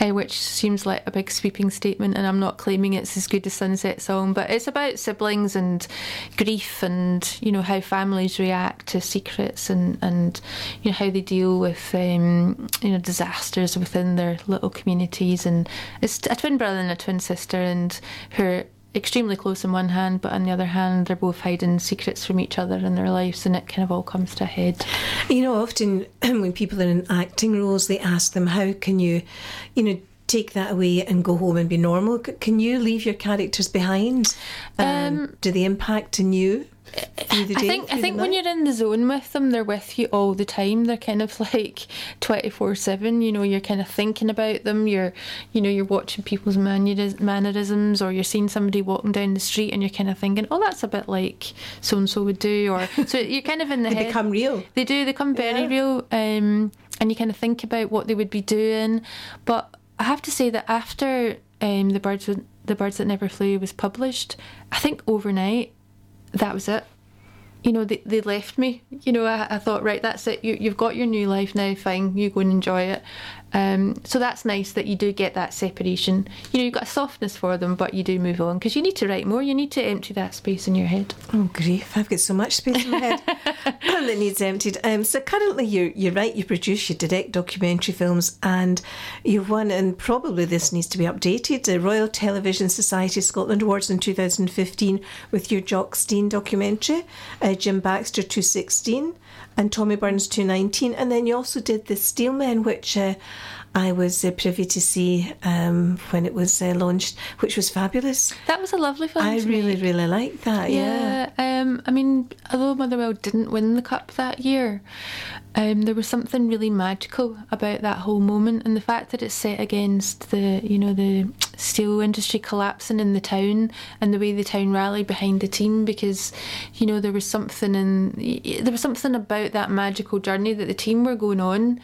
Uh, which seems like a big sweeping statement, and I'm not claiming it's as good as Sunset Song, but it's about siblings and grief, and you know how families react to secrets, and and you know how they deal with um, you know disasters within their little communities, and it's a twin brother and a twin sister, and her extremely close in one hand, but on the other hand, they're both hiding secrets from each other in their lives, and it kind of all comes to a head. You know, often when people are in acting roles, they ask them, "How can you, you know?" Take that away and go home and be normal. Can you leave your characters behind? Um, um, do they impact on you? I think I think when you're in the zone with them, they're with you all the time. They're kind of like twenty four seven. You know, you're kind of thinking about them. You're, you know, you're watching people's mannerisms, or you're seeing somebody walking down the street, and you're kind of thinking, oh, that's a bit like so and so would do. Or so you're kind of in the they head. become real. They do. They become very yeah. real. Um, and you kind of think about what they would be doing. But I have to say that after um, the birds the birds that never flew was published, I think overnight that was it. You know, they, they left me. You know, I, I thought, right, that's it. You, you've got your new life now, fine, you go and enjoy it. Um, so that's nice that you do get that separation. You know, you've got a softness for them, but you do move on because you need to write more. You need to empty that space in your head. Oh, grief! I've got so much space in my head that needs emptied. Um, so currently, you you write, you produce, you direct documentary films, and you've won, and probably this needs to be updated. The Royal Television Society Scotland Awards in 2015 with your Jock Stein documentary, uh, Jim Baxter 216 and Tommy Burns 219. And then you also did the Steelmen, which uh, I was uh, privy to see um, when it was uh, launched, which was fabulous. That was a lovely film. I really, really liked that. Yeah. yeah. Um, I mean, although Motherwell didn't win the cup that year, um, there was something really magical about that whole moment, and the fact that it's set against the, you know, the steel industry collapsing in the town, and the way the town rallied behind the team, because, you know, there was something in there was something about that magical journey that the team were going on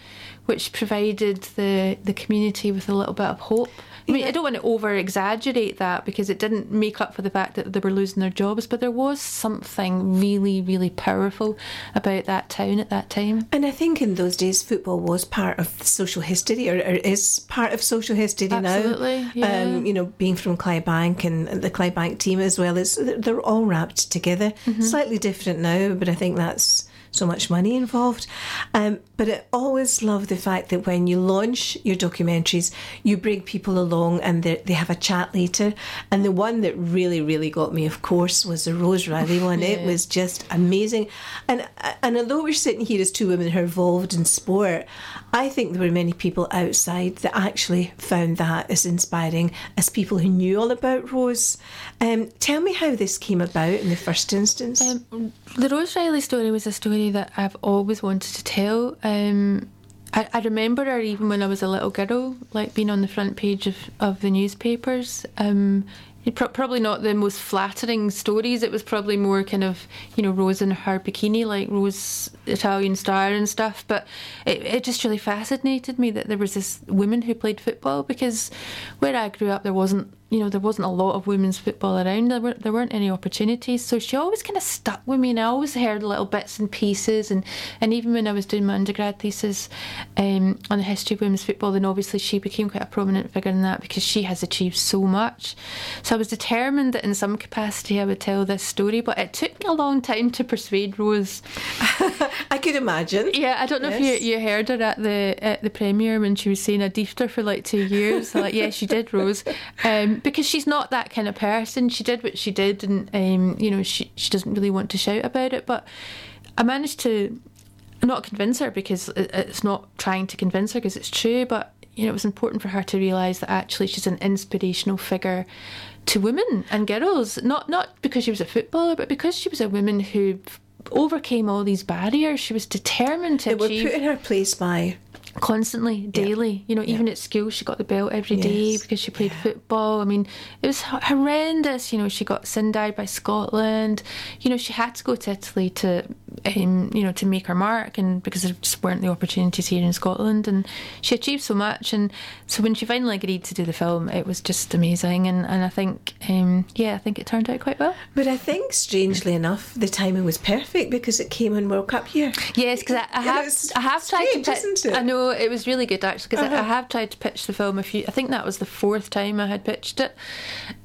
which provided the the community with a little bit of hope. I mean, I don't want to over exaggerate that because it didn't make up for the fact that they were losing their jobs, but there was something really, really powerful about that town at that time. And I think in those days, football was part of social history, or, or is part of social history Absolutely, now. yeah. Um, you know, being from Clydebank and the Clydebank team as well, is they're all wrapped together. Mm-hmm. Slightly different now, but I think that's so much money involved. Um, but I always love the fact that when you launch your documentaries, you bring people along and they they have a chat later. And the one that really, really got me, of course, was the Rose Reilly one. It was just amazing. And and although we're sitting here as two women who are involved in sport, I think there were many people outside that actually found that as inspiring as people who knew all about Rose. Um, tell me how this came about in the first instance. Um, the Rose Reilly story was a story that I've always wanted to tell. Um, I, I remember her even when I was a little girl, like being on the front page of, of the newspapers. Um, pro- probably not the most flattering stories. It was probably more kind of, you know, Rose in her bikini, like Rose Italian star and stuff. But it, it just really fascinated me that there was this woman who played football because where I grew up, there wasn't you know, there wasn't a lot of women's football around. There weren't, there weren't any opportunities. So she always kind of stuck with me, and I always heard little bits and pieces. And, and even when I was doing my undergrad thesis um, on the history of women's football, then obviously she became quite a prominent figure in that because she has achieved so much. So I was determined that in some capacity I would tell this story, but it took me a long time to persuade Rose. I could imagine. Yeah, I don't know Yes. if you, you heard her at the at the premiere when she was saying I deefed her for like two years. like, yeah, she did, Rose, um, because she's not that kind of person. She did what she did, and um, you know, she she doesn't really want to shout about it. But I managed to not convince her because it- it's not trying to convince her because it's true. But you know, it was important for her to realise that actually she's an inspirational figure to women and girls. Not not because she was a footballer, but because she was a woman who overcame all these barriers. She was determined to They were achieve put in her place by constantly, daily. You know, even at school, she got the belt every day Yes. because she played football. I mean, it was horrendous. You know, she got sindiced by Scotland. You know, she had to go to Italy to, um, you know, to make her mark, and because there just weren't the opportunities here in Scotland, and she achieved so much. And so when she finally agreed to do the film, it was just amazing. And and I think, um, yeah, I think it turned out quite well. But I think, strangely enough, the timing was perfect because it came in World Cup year. Yes, because I, I have I have tried to strange, isn't it? I know it was really good actually because I, I have tried to pitch the film a few. I think that was the fourth time I had pitched it,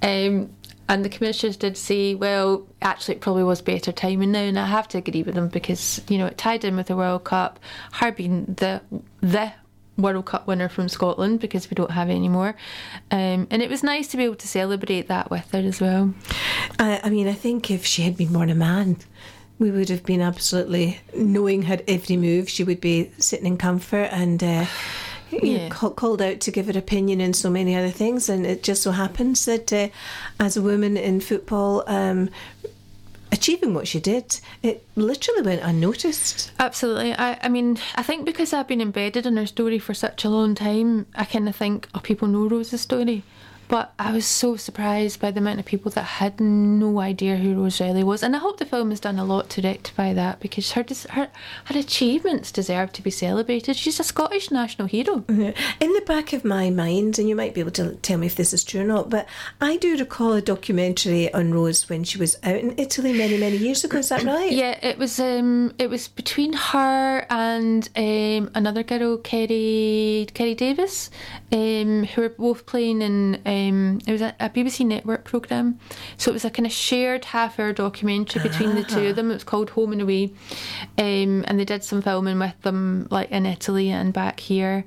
um, and the commissioners did say, well, actually, it probably was better timing now, and I have to agree with them because you know it tied in with the World Cup, her being the the World Cup winner from Scotland because we don't have any more, um, and it was nice to be able to celebrate that with her as well. I, I mean, I think if she had been born a man, we would have been absolutely knowing her every move. She would be sitting in comfort and. Uh, you know, ca- called out to give her opinion and so many other things, and it just so happens that uh, as a woman in football, um, achieving what she did, it literally went unnoticed. Absolutely. I, I mean, I think because I've been embedded in her story for such a long time, I kind of think, oh, people know Rose's story. But I was so surprised by the amount of people that had no idea who Rose Reilly was. And I hope the film has done a lot to rectify that because her, des- her, her achievements deserve to be celebrated. She's a Scottish national hero. In the back of my mind, and you might be able to tell me if this is true or not, but I do recall a documentary on Rose when she was out in Italy many, many years ago. Is that right? Yeah, it was um, it was between her and um, another girl, Kerry Kerry Davis, um, who were both playing in um, it was a, a BBC Network program. So it was a kind of shared half-hour documentary between the two of them. It was called Home and Away, um, and they did some filming with them, like in Italy and back here.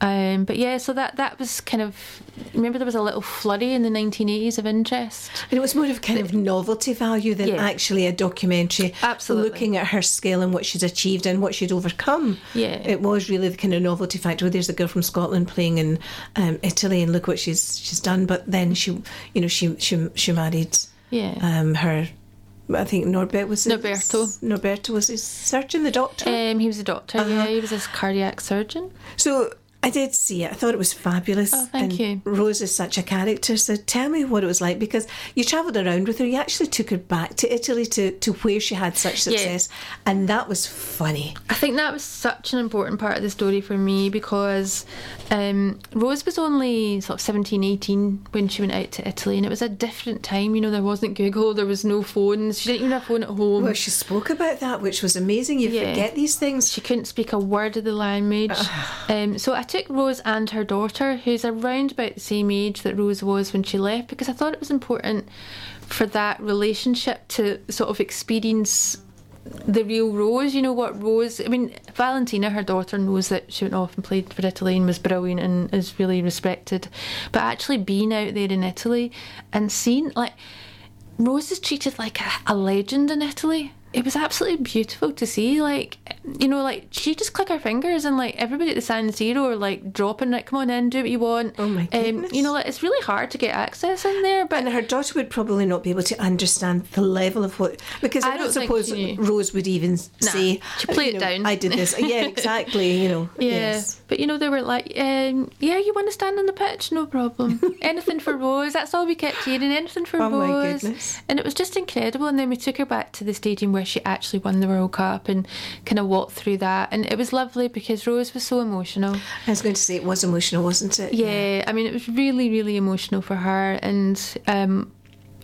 Um, but yeah, so that that was kind of remember there was a little flurry in the 1980s of interest. And it was more of kind of novelty value than Yeah. actually a documentary. Absolutely. Looking at her scale and what she's achieved and what she'd overcome. Yeah. It was really the kind of novelty factor. Well, there's a girl from Scotland playing in um, Italy and look what she's she's done. But then she, you know, she she she married. Yeah. Um, her. I think Norbert was his, Norberto. Norberto was his surgeon, the doctor. Um, he was a doctor. Uh-huh. Yeah, he was a cardiac surgeon. So I did see it. I thought it was fabulous. Oh, thank and you. Rose is such a character. So tell me what it was like because you travelled around with her. You actually took her back to Italy to, to where she had such success. And that was funny. I think that was such an important part of the story for me because um, Rose was only sort of 17, 18 when she went out to Italy, and it was a different time. You know, there wasn't Google, there was no phones. She didn't even have a phone at home. Well, she spoke about that, which was amazing. You Yeah. forget these things. She couldn't speak a word of the language. um, so I took Rose and her daughter, who's around about the same age that Rose was when she left, because I thought it was important for that relationship to sort of experience the real Rose. You know what Rose? I mean, Valentina, her daughter, knows that she went off and played for Italy and was brilliant and is really respected. But actually being out there in Italy and seeing like Rose is treated like a, a legend in Italy. It was absolutely beautiful to see. Like, you know, like she just click her fingers and like everybody at the San Siro are like dropping like, come on in, do what you want. Oh my Um, goodness. you know, like it's really hard to get access in there, but And her daughter would probably not be able to understand the level of what because I, I don't don't suppose. Rose would even say she'd play it know, down. I did this. Yeah, exactly. You know. Yeah, Yes. but you know they were like, um, yeah, you want to stand on the pitch, no problem. anything for Rose. That's all we kept hearing. Anything for Oh, my Rose. goodness. And it was just incredible. And then we took her back to the stadium where she actually won the World Cup and kind of walked through that. And it was lovely because Rose was so emotional. I was going to say it was emotional, wasn't it? Yeah, I mean it was really, really emotional for her, and um,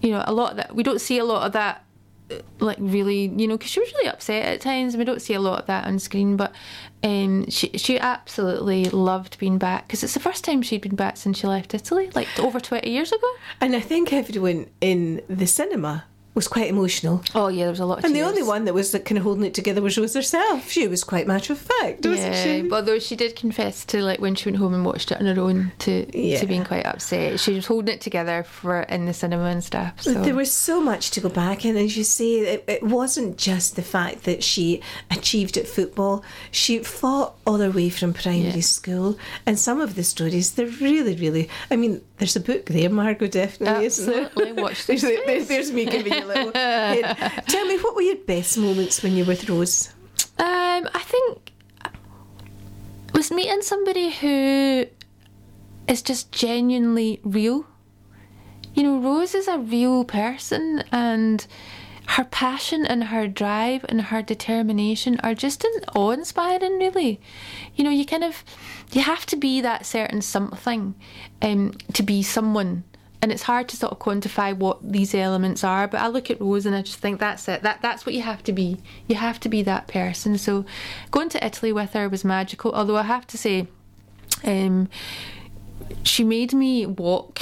you know a lot of that we don't see a lot of that. uh, Like really, you know, because she was really upset at times. and We don't see a lot of that on screen, but um, she she absolutely loved being back because it's the first time she'd been back since she left Italy, like over twenty years ago. And I think everyone in the cinema was quite emotional. Oh yeah, there was a lot. Of And the only one that was like, kind of holding it together was Rose herself. She was quite matter of fact, wasn't yeah, she? but although she did confess to like when she went home and watched it on her own to Yeah. to being quite upset. She was holding it together for in the cinema and stuff. So There was so much to go back, and as you say, it, it wasn't just the fact that she achieved at football. She fought all her way from primary Yeah. school, and some of the stories they're really, really. I mean, there's a book there, Margot, definitely, isn't there? Absolutely. Watch there's, this there's, there's me giving you a little. hint. Tell me, what were your best moments when you were with Rose? Um, I think was meeting somebody who is just genuinely real. You know, Rose is a real person, and her passion and her drive and her determination are just in- awe-inspiring. Really, you know, you kind of you have to be that certain something um, to be someone. And it's hard to sort of quantify what these elements are, but I look at Rose and I just think that's it. That that's what you have to be. You have to be that person. So, going to Italy with her was magical. Although I have to say, um, she made me walk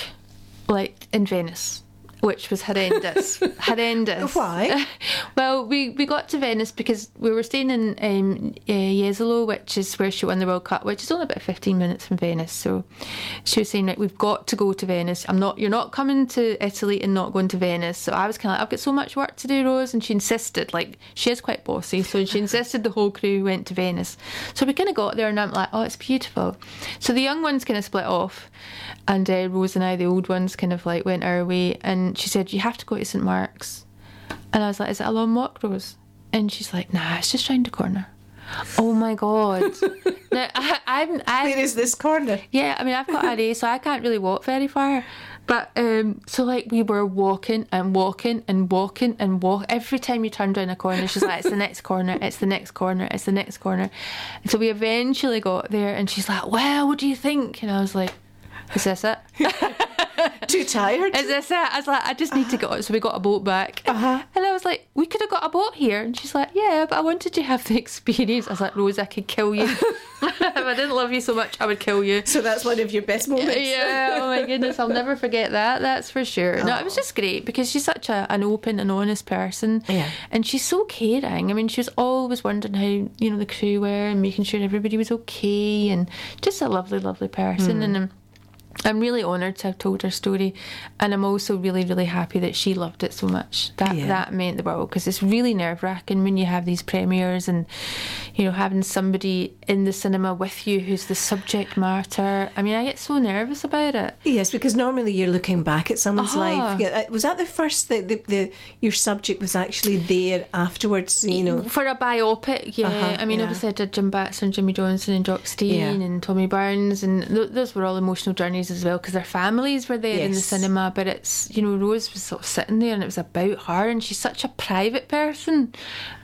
like in Venice, which was horrendous. horrendous. Why? well, we, we got to Venice because we were staying in um, uh, Jesolo, which is where she won the World Cup, which is only about 15 minutes from Venice. So she was saying, like, we've got to go to Venice. I'm not, you're not coming to Italy and not going to Venice. So I was kind of like, I've got so much work to do, Rose. And she insisted, like, she is quite bossy. So she insisted the whole crew went to Venice. So we kind of got there and I'm like, oh, it's beautiful. So the young ones kind of split off. And uh, Rose and I, the old ones, kind of like went our way. And she said, you have to go to St. Mark's. And I was like, is it a long walk, Rose? And she's like, nah, it's just round the corner. Oh my god! now I, I'm, I'm, Where is this corner? yeah. I mean, I've got RA, so I can't really walk very far. But um, so like we were walking and walking and walking and walk. Every time you turn around a corner, she's like, "It's the next corner. It's the next corner. It's the next corner." And so we eventually got there, and she's like, "Well, what do you think?" And I was like, "Is this it?" Too tired? Is this it? I was like, I just need to go. So we got a boat back. Uh-huh. And I was like, we could have got a boat here. And she's like, yeah, but I wanted to have the experience. I was like, Rose, I could kill you. if I didn't love you so much, I would kill you. so that's one of your best moments. Yeah, oh my goodness, I'll never forget that. That's for sure. No, it was just great because she's such a, an open and honest person. Yeah. And she's so caring. I mean, she was always wondering how, you know, the crew were and making sure everybody was okay and just a lovely, lovely person. And um, I'm really honoured to have told her story, and I'm also really, really happy that she loved it so much. That Yeah. that meant the world because it's really nerve wracking when you have these premieres and you know having somebody in the cinema with you who's the subject matter. I mean, I get so nervous about it. Yes, because normally you're looking back at someone's Ah. life. Yeah, uh, was that the first that the, the your subject was actually there afterwards? You know, For a biopic, yeah. Uh-huh, I mean, yeah. obviously, I did Jim Baxter, Jimmy Johnstone, and Jock Stein, and Tommy Burns, and th- those were all emotional journeys as well because their families were there in the cinema. But it's, you know, Rose was sort of sitting there and it was about her, and she's such a private person.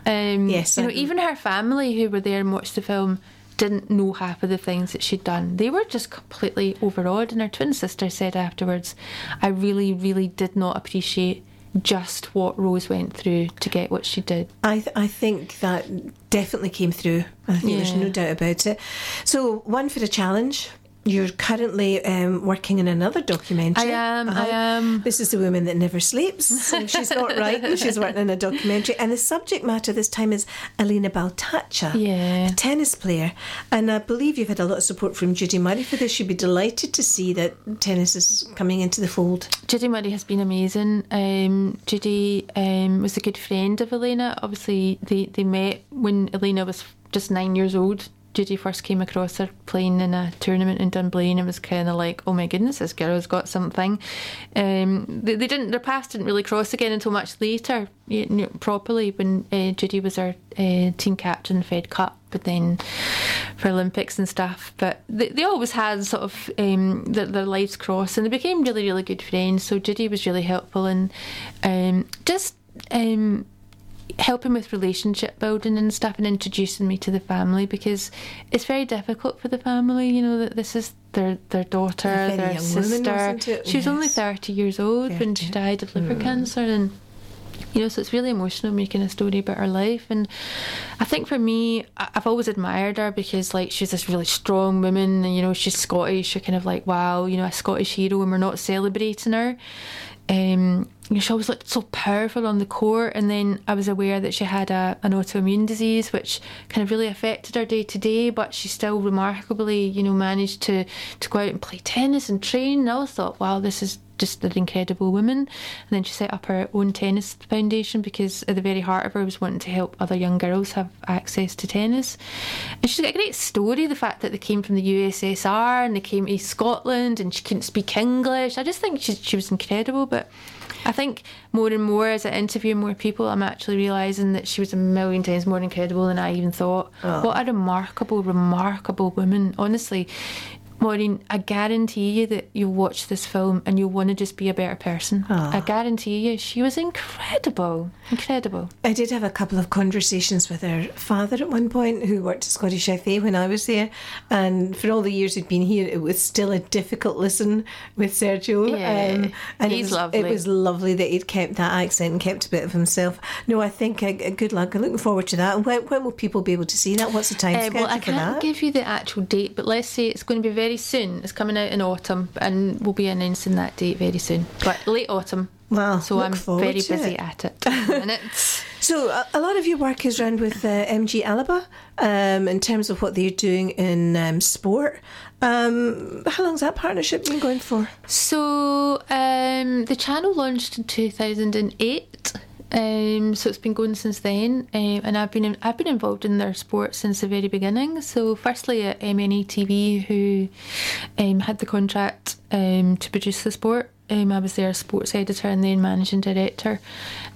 Um, Yes, You know, even her family who were there and watched the film didn't know half of the things that she'd done. They were just completely overawed. And her twin sister said afterwards, I really, really did not appreciate just what Rose went through to get what she did. I th- I think that definitely came through. I think there's no doubt about it. So one for a challenge. You're currently um, working in another documentary. I am, I Uh-huh. am. This is the woman that never sleeps. So she's not right. She's working in a documentary, and the subject matter this time is Elena Baltacha, Yeah. a tennis player. And I believe you've had a lot of support from Judy Murray for this. You'd be delighted to see that tennis is coming into the fold. Judy Murray has been amazing. Um, Judy um, was a good friend of Elena. Obviously, they, they met when Elena was just nine years old. Judy first came across her playing in a tournament in Dunblane and was kind of like, "Oh my goodness, this girl's got something." Um, they, they didn't. Their paths didn't really cross again until much later, you know, properly when uh, Judy was our uh, team captain, Fed Cup, but then for Olympics and stuff. But they, they always had sort of um, their, their lives cross, and they became really, really good friends. So Judy was really helpful and um, just. Um, helping with relationship building and stuff and introducing me to the family because it's very difficult for the family you know that this is their their daughter very their woman, sister. she was only 30 years old when she died of liver cancer and you know so it's really emotional making a story about her life. And i think for me i've always admired her because like she's this really strong woman and you know she's scottish. You're kind of like wow you know a scottish hero and we're not celebrating her. Um she always looked so powerful on the court and then I was aware that she had a, an autoimmune disease which kind of really affected her day to day but she still remarkably you know managed to to go out and play tennis and train. And I always thought wow this is just an incredible woman. And then she set up her own tennis foundation because at the very heart of her was wanting to help other young girls have access to tennis. And she's got a great story the fact that they came from the USSR and they came to Scotland and she couldn't speak English. I just think she, she was incredible but I think more and more as I interview more people, I'm actually realising that she was a million times more incredible than I even thought. Oh. What a remarkable, remarkable woman. Honestly, Maureen, I guarantee you that you'll watch this film and you'll want to just be a better person. I guarantee you, she was incredible. Incredible. I did have a couple of conversations with her father at one point, who worked at Scottish FA when I was there. And for all the years he'd been here, it was still a difficult listen with Sergio. Um, Yeah, and he's it was, lovely. It was lovely that he'd kept that accent and kept a bit of himself. No, I think uh, good luck. I'm looking forward to that. When, when will people be able to see that? What's the time Uh, schedule well, I can't give you the actual date, but let's say it's going to be very soon. It's coming out in autumn, and we'll be announcing that date very soon. But late autumn. Well, so I'm very busy it. at it. So a, a lot of your work is around with uh, MG Alba um, in terms of what they're doing in um, sport. Um, how long's that partnership been going for? So um, the channel launched in 2008. Um, so it's been going since then, um, and I've been in, I've been involved in their sport since the very beginning. So firstly at MNE TV, who um, had the contract um, to produce the sport. Um, I was their sports editor and then managing director,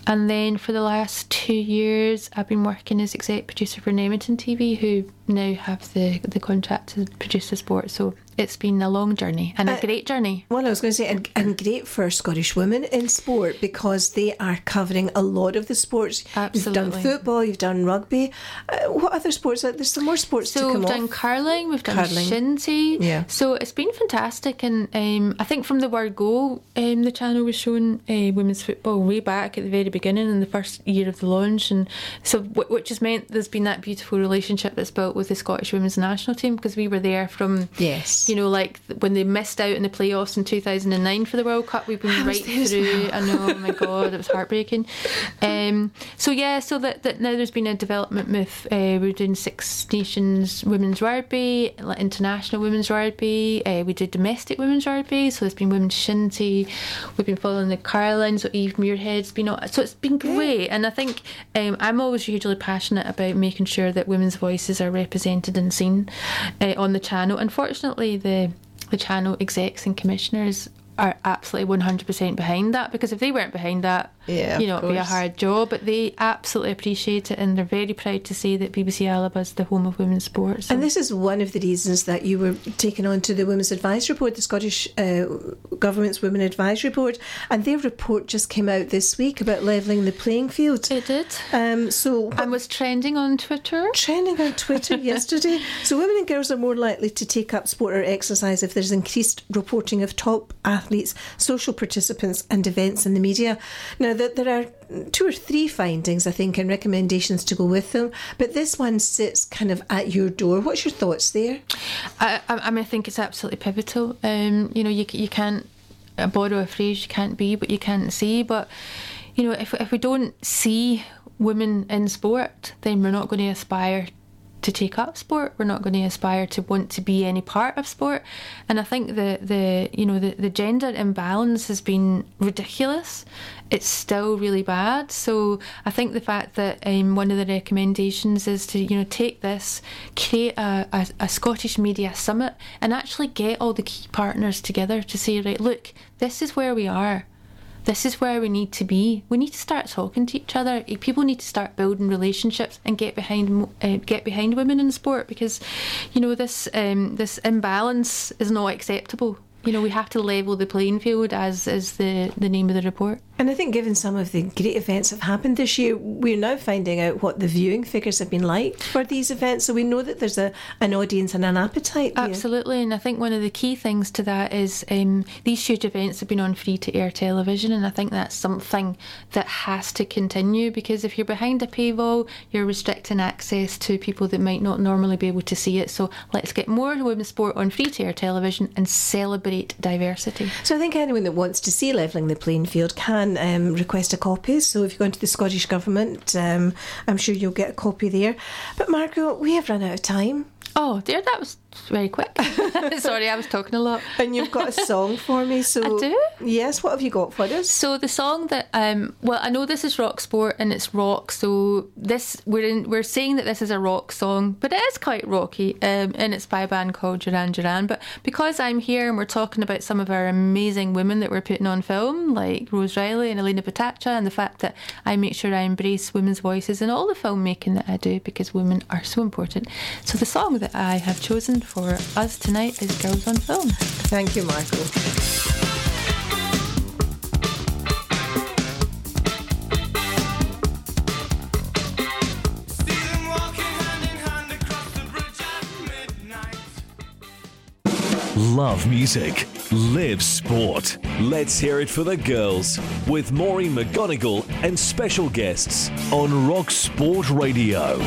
and then for the last two years, I've been working as exec producer for Nemeton TV, who now have the the contract to produce the sport. So it's been a long journey and a great journey. Well, I was going to say, and, and great for Scottish women in sport because they are covering a lot of the sports. You've done Absolutely. football, you've done rugby. Uh, what other sports? Uh, There's some more sports So to come we've done off. curling, we've done Curling. shinty. Yeah. So it's been fantastic, and um, I think from the word go, um, the channel was showing uh, women's football way back at the very beginning in the first year of the launch, and so wh- which has meant there's been that beautiful relationship that's built with the Scottish women's national team because we were there from Yes. You know, like when they missed out in the playoffs in 2009 for the World Cup, we've been right through. I know, oh my God, it was heartbreaking. Um, so, yeah, so that, that now there's been a development move. Uh, we're doing Six Nations women's rugby, international women's rugby. Uh, we did domestic women's rugby. So there's been women's shinty. We've been following the Carolines. So Eve Muirhead's been on. So it's been great. And I think um, I'm always hugely passionate about making sure that women's voices are represented and seen uh, on the channel. Unfortunately, the the channel execs and commissioners are absolutely 100% behind that because if they weren't behind that, Yeah, you know, it'd be a hard job. But they absolutely appreciate it and they're very proud to say that BBC Alba is the home of women's sports. And this is one of the reasons that you were taken on to the Women's Advisory Board, the Scottish uh, Government's Women Advisory Board, and their report just came out this week about levelling the playing field. it did. Um, so And was trending on Twitter. trending on Twitter yesterday. So women and girls are more likely to take up sport or exercise if there's increased reporting of top athletes, social participants, and events in the media. Now that there are two or three findings, I think, and recommendations to go with them, but this one sits kind of at your door. What's your thoughts there? I, I, mean, I think it's absolutely pivotal. Um, you know, you you can't borrow a phrase. You can't be what you can't see. But you know, if if we don't see women in sport, then we're not going to aspire to take up sport. We're not going to aspire to want to be any part of sport. And I think the the you know the, the gender imbalance has been ridiculous. It's still really bad. So I think the fact that um, one of the recommendations is to you know take this, create a, a, a Scottish media summit, and actually get all the key partners together to say right, look, this is where we are this is where we need to be. We need to start talking to each other. People need to start building relationships and get behind uh, get behind women in sport because, you know, this um, this imbalance is not acceptable. You know, we have to level the playing field, as is the the name of the report. And I think, given some of the great events that have happened this year, we're now finding out what the viewing figures have been like for these events. So we know that there's a an audience and an appetite. there. Absolutely, and I think one of the key things to that is um, these huge events have been on free to air television, and I think that's something that has to continue because if you're behind a paywall, you're restricting access to people that might not normally be able to see it. So let's get more women's sport on free to air television and celebrate diversity. So I think anyone that wants to see levelling the playing field can um, request a copy. So if you go into the Scottish Government, um, I'm sure you'll get a copy there. But Margot, we have run out of time. Oh dear, that was very quick. Sorry, I was talking a lot. And you've got a song for me. So I do? Yes, what have you got for us? So the song that um well I know this is rock sport and it's rock so this we're in we're saying that this is a rock song but it is quite rocky um and it's by a band called Duran Duran but because I'm here and we're talking about some of our amazing women that we're putting on film like Rose Reilly and Elena Baltacha and the fact that I make sure I embrace women's voices in all the filmmaking that I do because women are so important so the song that I have chosen for us tonight is Girls on Film Thank you, Michael. Love music, live sport. Let's hear it for the girls with Maureen McGonigle and special guests on Rock Sport Radio.